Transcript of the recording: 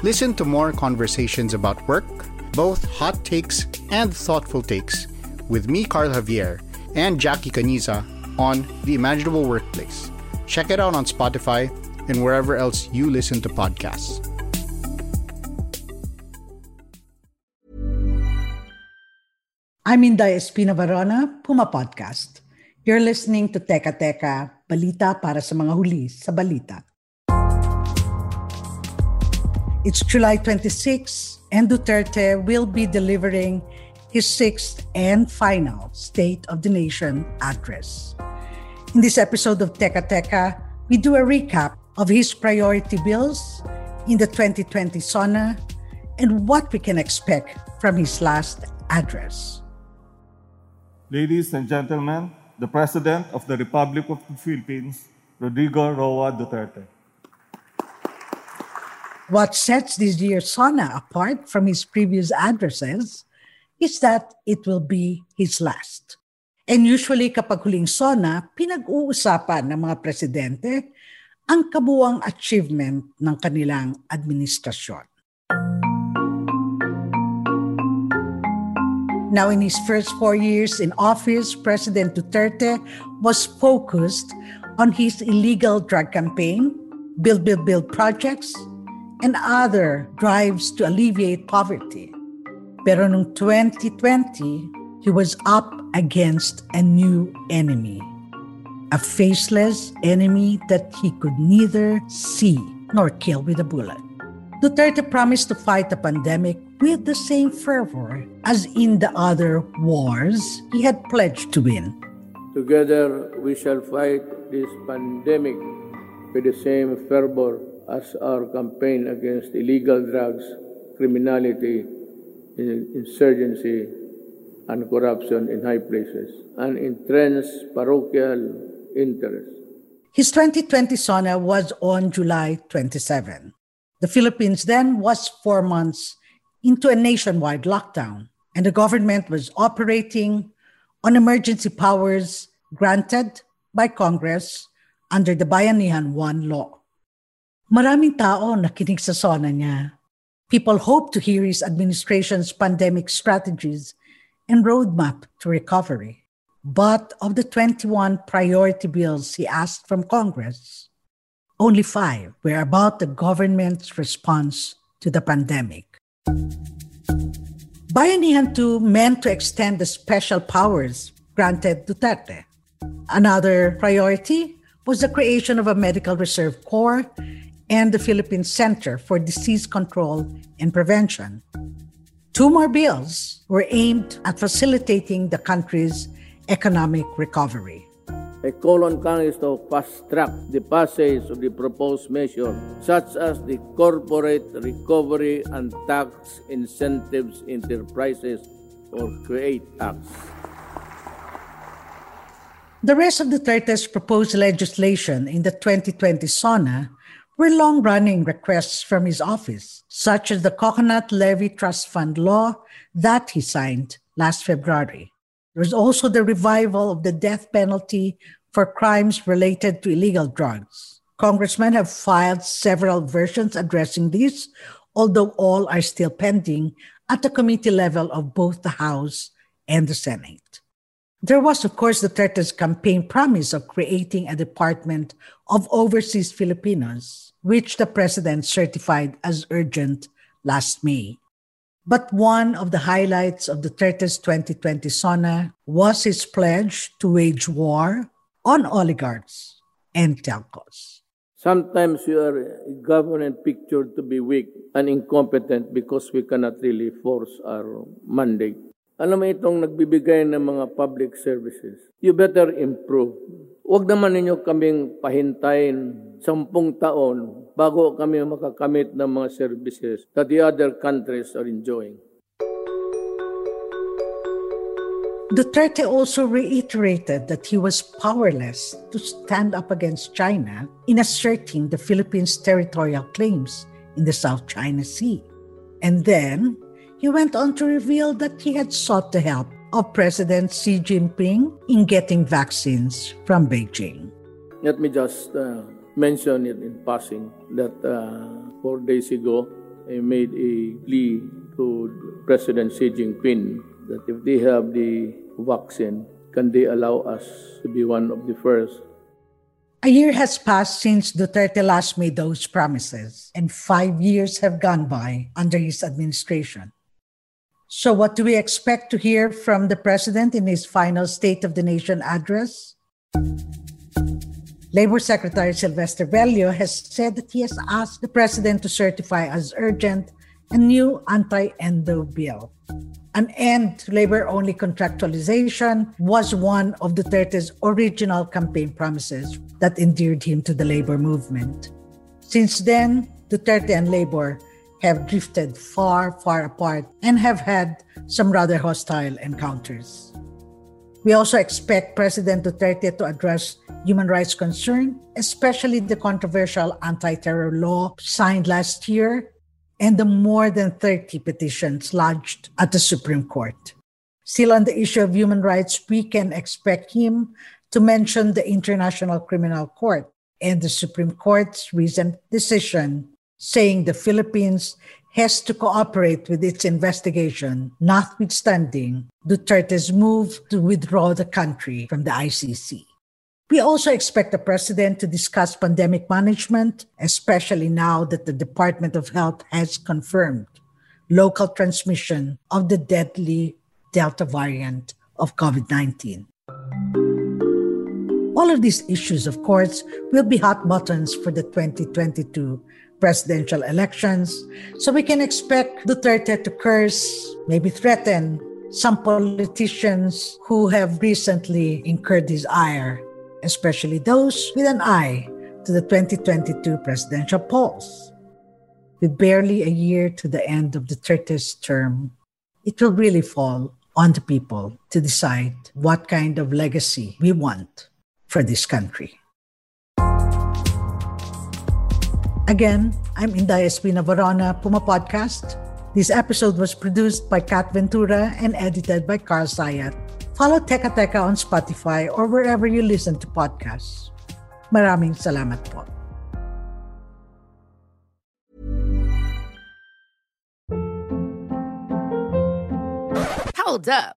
Listen to more conversations about work, both hot takes and thoughtful takes, with me, Carl Javier, and Jackie Caniza on The Imaginable Workplace. Check it out on Spotify and wherever else you listen to podcasts. I'm Inday Espina Varona, Puma Podcast. You're listening to Teka Teka, balita para sa mga huli sa balita. It's July 26, and Duterte will be delivering his sixth and final State of the Nation address. In this episode of Teka Teka, we do a recap of his priority bills in the 2020 SONA and what we can expect from his last address. Ladies and gentlemen, the President of the Republic of the Philippines, Rodrigo Roa Duterte. What sets this year's SONA apart from his previous addresses is that it will be his last. And usually kapag huling SONA, pinag-uusapan ng mga presidente ang kabuwang achievement ng kanilang administrasyon. Now, in his first four years in office, President Duterte was focused on his illegal drug campaign, Build, Build, Build projects, and other drives to alleviate poverty. Pero noong 2020, he was up against a new enemy. A faceless enemy that he could neither see nor kill with a bullet. Duterte promised to fight the pandemic with the same fervor as in the other wars he had pledged to win. Together we shall fight this pandemic with the same fervor as our campaign against illegal drugs, criminality, insurgency, and corruption in high places, and entrenched parochial interests. His 2020 SONA was on July 27. The Philippines then was four months into a nationwide lockdown, and the government was operating on emergency powers granted by Congress under the Bayanihan 1 law. Maraming tao nakinig sa sona niya. People hope to hear his administration's pandemic strategies and roadmap to recovery. But of the 21 priority bills he asked from Congress, only five were about the government's response to the pandemic. Bayanihan 2 meant to extend the special powers granted to Duterte. Another priority was the creation of a medical reserve corps and the Philippine Center for Disease Control and Prevention. Two more bills were aimed at facilitating the country's economic recovery. I call on Congress to fast track the passage of the proposed measure, such as the Corporate Recovery and Tax Incentives Enterprises or CREATE Act. The rest of the Duterte's proposed legislation in the 2020 SONA were long running requests from his office, such as the Coconut Levy Trust Fund law that he signed last February. There was also the revival of the death penalty for crimes related to illegal drugs. Congressmen have filed several versions addressing these, although all are still pending at the committee level of both the House and the Senate. There was, of course, Duterte's campaign promise of creating a Department of Overseas Filipinos which the president certified as urgent last May. But one of the highlights of Duterte's 2020 SONA was his pledge to wage war on oligarchs and telcos. Sometimes you are a government pictured to be weak and incompetent because we cannot really force our mandate. Alam mo itong nagbibigay ng mga public services. You better improve. Huwag naman ninyo kaming pahintayin sampung taon bago kami makakamit ng mga services that the other countries are enjoying. Duterte also reiterated that he was powerless to stand up against China in asserting the Philippines' territorial claims in the South China Sea. And then he went on to reveal that he had sought the help of President Xi Jinping in getting vaccines from Beijing. Let me just uh, mention it in passing that uh, four days ago I made a plea to President Xi Jinping that if they have the vaccine, can they allow us to be one of the first? A year has passed since Duterte last made those promises, and five years have gone by under his administration. So, what do we expect to hear from the president in his final State of the Nation address? Labor Secretary Silvestre Bello has said that he has asked the president to certify as urgent a new anti endo bill. An end to labor only contractualization was one of Duterte's original campaign promises that endeared him to the labor movement. Since then, Duterte and labor have drifted far, far apart and have had some rather hostile encounters. We also expect President Duterte to address human rights concerns, especially the controversial anti terror law signed last year and the more than 30 petitions lodged at the Supreme Court. Still on the issue of human rights, we can expect him to mention the International Criminal Court and the Supreme Court's recent decision saying the Philippines has to cooperate with its investigation, notwithstanding Duterte's move to withdraw the country from the ICC. We also expect the president to discuss pandemic management, especially now that the Department of Health has confirmed local transmission of the deadly Delta variant of COVID 19. All of these issues, of course, will be hot buttons for the 2022 presidential elections, so we can expect Duterte to curse, maybe threaten some politicians who have recently incurred his ire especially those with an eye to the 2022 presidential polls. With barely a year to the end of Duterte's term, it will really fall on the people to decide what kind of legacy we want for this country. Again, I'm Inday Espina Varona, Puma Podcast. This episode was produced by Kat Ventura and edited by Carl Sayat. Follow Teka Teka on Spotify or wherever you listen to podcasts. Maraming salamat po. Hold up.